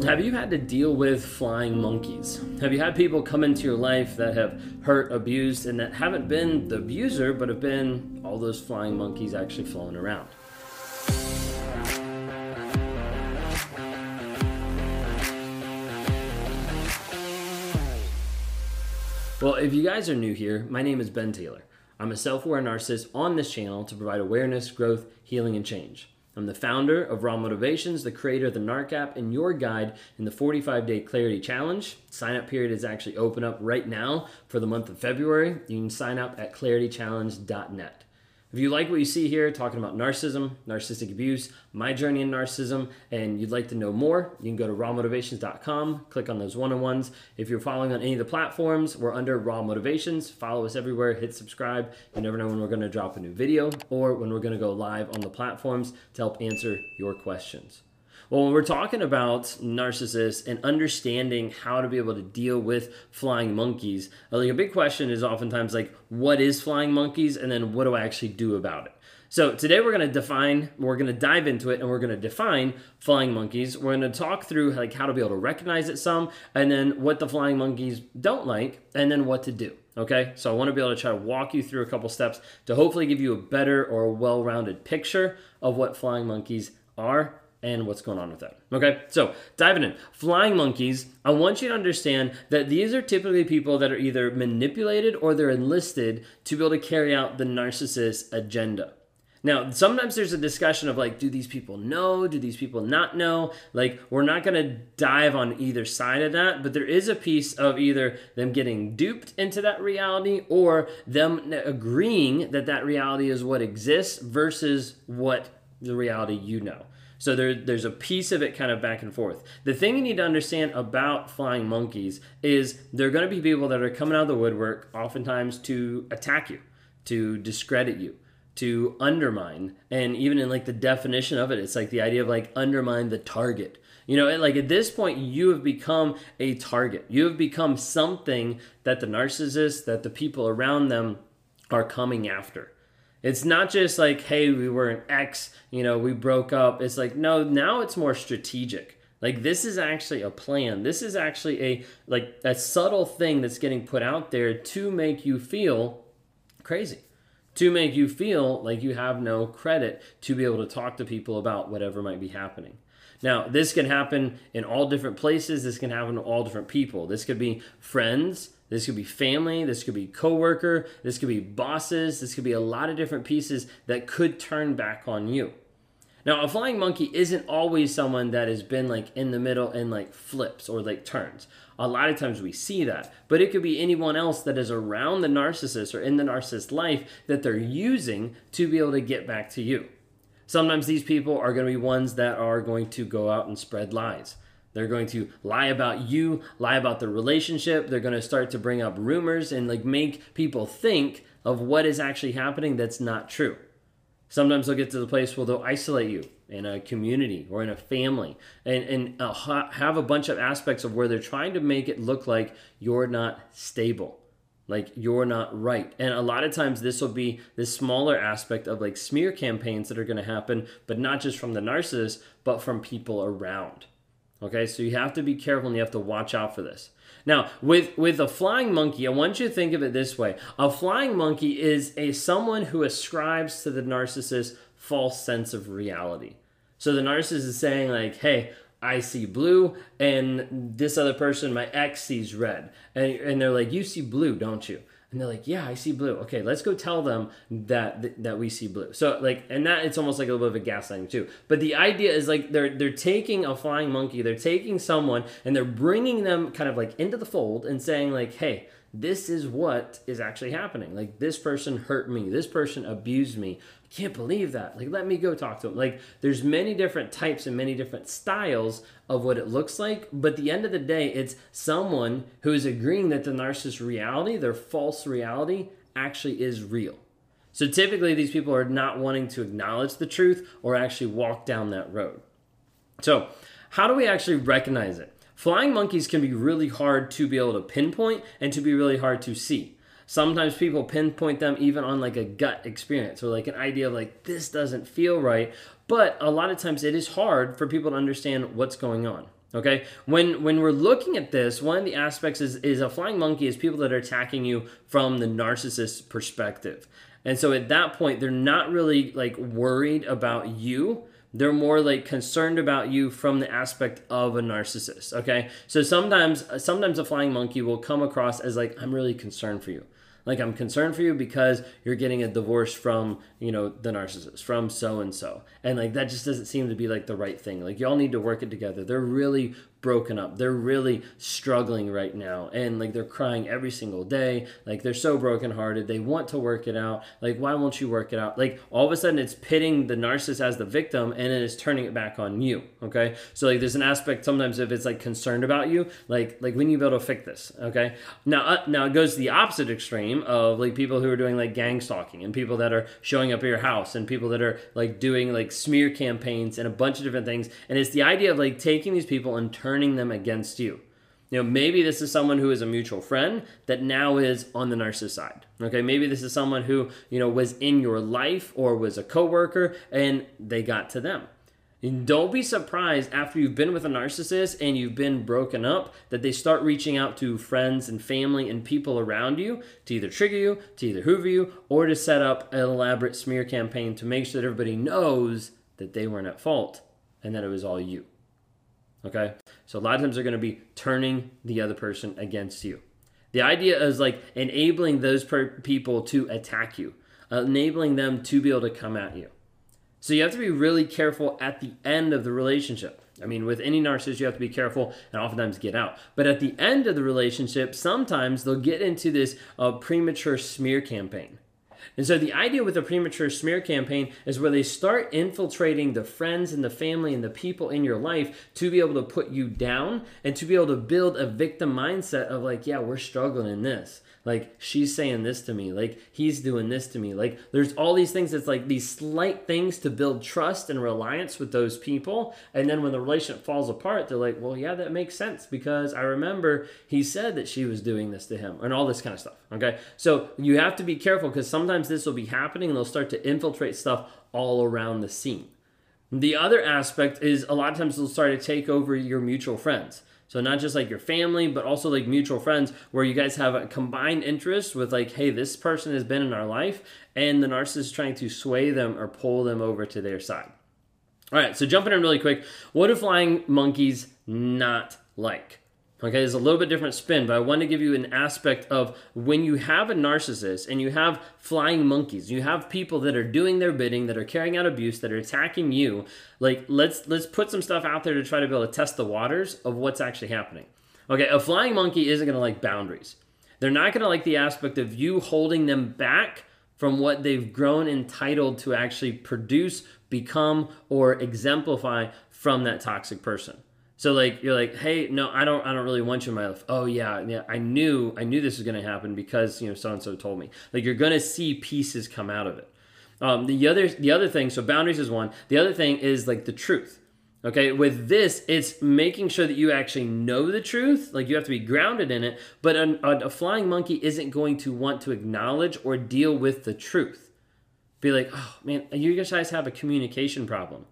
Have you had to deal with flying monkeys? Have you had people come into your life that have hurt, abused, and that haven't been the abuser, but have been all those flying monkeys actually flown around? Well, if you guys are new here, my name is Ben Taylor. I'm a self aware narcissist on this channel to provide awareness, growth, healing, and change. I'm the founder of Raw Motivations, the creator of the NARC app, and your guide in the 45 day clarity challenge. Sign up period is actually open up right now for the month of February. You can sign up at claritychallenge.net. If you like what you see here, talking about narcissism, narcissistic abuse, my journey in narcissism, and you'd like to know more, you can go to rawmotivations.com, click on those one on ones. If you're following on any of the platforms, we're under Raw Motivations. Follow us everywhere, hit subscribe. You never know when we're going to drop a new video or when we're going to go live on the platforms to help answer your questions. Well, when we're talking about narcissists and understanding how to be able to deal with flying monkeys, uh, like a big question is oftentimes like, what is flying monkeys? And then what do I actually do about it? So today we're going to define, we're going to dive into it and we're going to define flying monkeys. We're going to talk through like how to be able to recognize it some and then what the flying monkeys don't like and then what to do. Okay, so I want to be able to try to walk you through a couple steps to hopefully give you a better or a well rounded picture of what flying monkeys are and what's going on with that. Okay, so diving in. Flying monkeys, I want you to understand that these are typically people that are either manipulated or they're enlisted to be able to carry out the narcissist agenda. Now, sometimes there's a discussion of like, do these people know? Do these people not know? Like, we're not going to dive on either side of that, but there is a piece of either them getting duped into that reality or them agreeing that that reality is what exists versus what the reality you know. So there, there's a piece of it kind of back and forth. The thing you need to understand about flying monkeys is they're going to be people that are coming out of the woodwork, oftentimes to attack you, to discredit you, to undermine. And even in like the definition of it, it's like the idea of like undermine the target. You know, like at this point, you have become a target. You have become something that the narcissist, that the people around them are coming after. It's not just like, hey, we were an ex, you know, we broke up. It's like, no, now it's more strategic. Like this is actually a plan. This is actually a like a subtle thing that's getting put out there to make you feel crazy. To make you feel like you have no credit to be able to talk to people about whatever might be happening. Now, this can happen in all different places. This can happen to all different people. This could be friends. This could be family. This could be coworker. This could be bosses. This could be a lot of different pieces that could turn back on you. Now, a flying monkey isn't always someone that has been like in the middle and like flips or like turns. A lot of times we see that, but it could be anyone else that is around the narcissist or in the narcissist life that they're using to be able to get back to you. Sometimes these people are going to be ones that are going to go out and spread lies. They're going to lie about you, lie about the relationship. They're going to start to bring up rumors and like make people think of what is actually happening that's not true. Sometimes they'll get to the place where they'll isolate you in a community or in a family and, and uh, ha- have a bunch of aspects of where they're trying to make it look like you're not stable like you're not right and a lot of times this will be this smaller aspect of like smear campaigns that are going to happen but not just from the narcissist but from people around okay so you have to be careful and you have to watch out for this now with with a flying monkey i want you to think of it this way a flying monkey is a someone who ascribes to the narcissist false sense of reality so the narcissist is saying like hey I see blue, and this other person, my ex, sees red. And, and they're like, You see blue, don't you? And they're like, Yeah, I see blue. Okay, let's go tell them that that we see blue. So like, and that it's almost like a little bit of a gaslighting too. But the idea is like they're they're taking a flying monkey, they're taking someone, and they're bringing them kind of like into the fold and saying like, Hey, this is what is actually happening. Like this person hurt me, this person abused me. I can't believe that. Like let me go talk to him. Like there's many different types and many different styles of what it looks like, but the end of the day, it's someone who is agreeing that the narcissist reality, their false reality, actually is real. So typically, these people are not wanting to acknowledge the truth or actually walk down that road. So, how do we actually recognize it? Flying monkeys can be really hard to be able to pinpoint and to be really hard to see. Sometimes people pinpoint them even on like a gut experience or like an idea of like this doesn't feel right, but a lot of times it is hard for people to understand what's going on. Okay, when when we're looking at this, one of the aspects is is a flying monkey is people that are attacking you from the narcissist perspective, and so at that point they're not really like worried about you. They're more like concerned about you from the aspect of a narcissist. Okay, so sometimes sometimes a flying monkey will come across as like I'm really concerned for you. Like I'm concerned for you because you're getting a divorce from, you know, the narcissist, from so and so. And like that just doesn't seem to be like the right thing. Like y'all need to work it together. They're really broken up. They're really struggling right now. And like they're crying every single day. Like they're so brokenhearted. They want to work it out. Like, why won't you work it out? Like all of a sudden it's pitting the narcissist as the victim and it's turning it back on you. Okay. So like there's an aspect sometimes if it's like concerned about you, like like when you be able to fix this. Okay. Now uh, now it goes to the opposite extreme of like people who are doing like gang stalking and people that are showing up at your house and people that are like doing like smear campaigns and a bunch of different things. And it's the idea of like taking these people and turning turning them against you. You know, maybe this is someone who is a mutual friend that now is on the narcissist side. Okay, maybe this is someone who, you know, was in your life or was a coworker and they got to them. And don't be surprised after you've been with a narcissist and you've been broken up that they start reaching out to friends and family and people around you to either trigger you, to either hoover you, or to set up an elaborate smear campaign to make sure that everybody knows that they weren't at fault and that it was all you. Okay? So a lot of times they're going to be turning the other person against you. The idea is like enabling those per- people to attack you, enabling them to be able to come at you. So you have to be really careful at the end of the relationship. I mean, with any narcissist, you have to be careful and oftentimes get out. But at the end of the relationship, sometimes they'll get into this uh, premature smear campaign. And so the idea with a premature smear campaign is where they start infiltrating the friends and the family and the people in your life to be able to put you down and to be able to build a victim mindset of like, yeah, we're struggling in this. Like she's saying this to me, like he's doing this to me. Like there's all these things that's like these slight things to build trust and reliance with those people. And then when the relationship falls apart, they're like, well, yeah, that makes sense because I remember he said that she was doing this to him and all this kind of stuff. Okay. So you have to be careful because sometimes this will be happening and they'll start to infiltrate stuff all around the scene. The other aspect is a lot of times they'll start to take over your mutual friends. So not just like your family, but also like mutual friends where you guys have a combined interest with like, hey, this person has been in our life, and the narcissist is trying to sway them or pull them over to their side. All right, so jumping in really quick, what do flying monkeys not like? Okay, it's a little bit different spin, but I want to give you an aspect of when you have a narcissist and you have flying monkeys, you have people that are doing their bidding, that are carrying out abuse, that are attacking you. Like let's let's put some stuff out there to try to be able to test the waters of what's actually happening. Okay, a flying monkey isn't going to like boundaries. They're not going to like the aspect of you holding them back from what they've grown entitled to actually produce, become, or exemplify from that toxic person. So like you're like, hey, no, I don't, I don't really want you in my life. Oh yeah, yeah, I knew, I knew this was to happen because you know so and so told me. Like you're to see pieces come out of it. Um, the other, the other thing, so boundaries is one. The other thing is like the truth. Okay, with this, it's making sure that you actually know the truth. Like you have to be grounded in it. But a, a flying monkey isn't going to want to acknowledge or deal with the truth. Be like, oh man, you guys have a communication problem.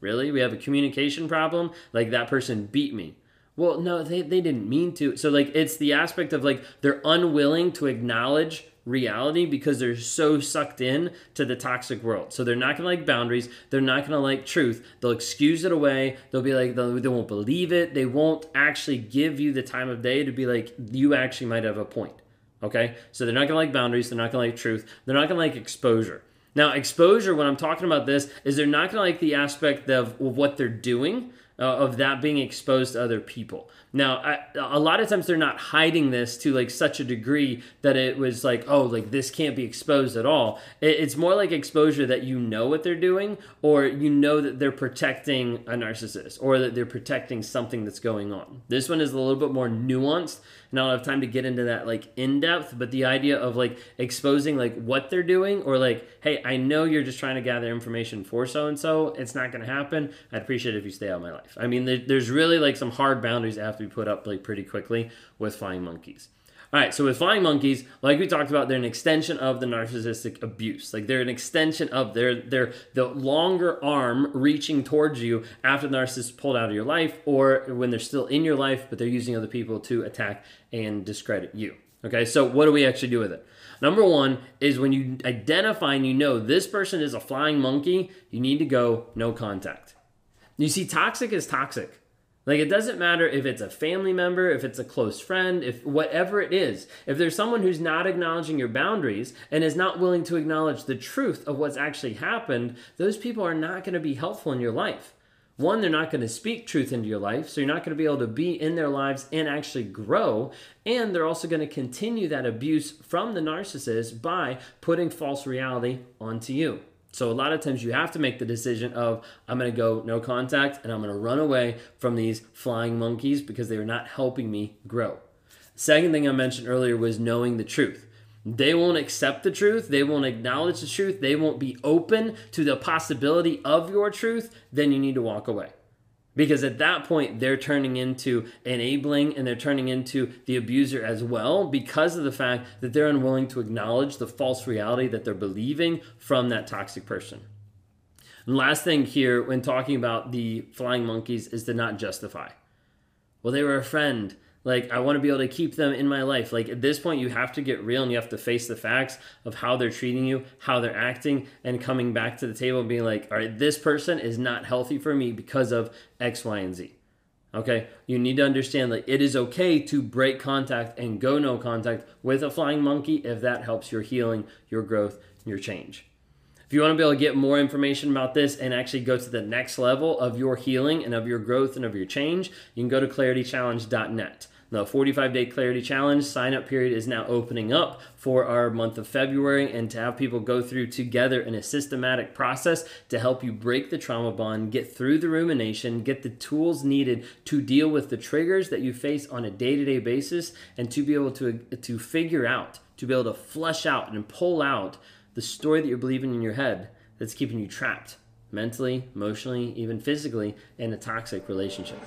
Really? We have a communication problem? Like that person beat me. Well, no, they, they didn't mean to. So, like, it's the aspect of like they're unwilling to acknowledge reality because they're so sucked in to the toxic world. So, they're not gonna like boundaries. They're not gonna like truth. They'll excuse it away. They'll be like, they'll, they won't believe it. They won't actually give you the time of day to be like, you actually might have a point. Okay? So, they're not gonna like boundaries. They're not gonna like truth. They're not gonna like exposure. Now, exposure, when I'm talking about this, is they're not going to like the aspect of, of what they're doing, uh, of that being exposed to other people. Now, I, a lot of times they're not hiding this to like such a degree that it was like, oh, like this can't be exposed at all. It, it's more like exposure that you know what they're doing, or you know that they're protecting a narcissist, or that they're protecting something that's going on. This one is a little bit more nuanced, and I don't have time to get into that like in depth, but the idea of like exposing like what they're doing, or like, hey, I know you're just trying to gather information for so and so, it's not going to happen. I'd appreciate it if you stay out of my life. I mean, there, there's really like some hard boundaries after put up like pretty quickly with flying monkeys. All right, so with flying monkeys, like we talked about, they're an extension of the narcissistic abuse. Like they're an extension of their their the longer arm reaching towards you after the narcissist pulled out of your life, or when they're still in your life, but they're using other people to attack and discredit you. Okay, so what do we actually do with it? Number one is when you identify and you know this person is a flying monkey, you need to go no contact. You see, toxic is toxic. Like it doesn't matter if it's a family member, if it's a close friend, if whatever it is. If there's someone who's not acknowledging your boundaries and is not willing to acknowledge the truth of what's actually happened, those people are not going to be helpful in your life. One, they're not going to speak truth into your life, so you're not going to be able to be in their lives and actually grow. And they're also going to continue that abuse from the narcissist by putting false reality onto you. So a lot of times you have to make the decision of I'm going to go no contact and I'm going to run away from these flying monkeys because they are not helping me grow. Second thing I mentioned earlier was knowing the truth. They won't accept the truth, they won't acknowledge the truth, they won't be open to the possibility of your truth, then you need to walk away because at that point they're turning into enabling and they're turning into the abuser as well because of the fact that they're unwilling to acknowledge the false reality that they're believing from that toxic person. And last thing here when talking about the flying monkeys is to not justify. Well, they were a friend. Like, I want to be able to keep them in my life. Like, at this point, you have to get real and you have to face the facts of how they're treating you, how they're acting, and coming back to the table and being like, all right, this person is not healthy for me because of X, Y, and Z. Okay, you need to understand that it is okay to break contact and go no contact with a flying monkey if that helps your healing, your growth, your change. If you want to be able to get more information about this and actually go to the next level of your healing and of your growth and of your change, you can go to claritychallenge.net. The 45 day clarity challenge sign up period is now opening up for our month of February and to have people go through together in a systematic process to help you break the trauma bond, get through the rumination, get the tools needed to deal with the triggers that you face on a day to day basis, and to be able to, to figure out, to be able to flush out and pull out the story that you're believing in your head that's keeping you trapped mentally, emotionally, even physically in a toxic relationship.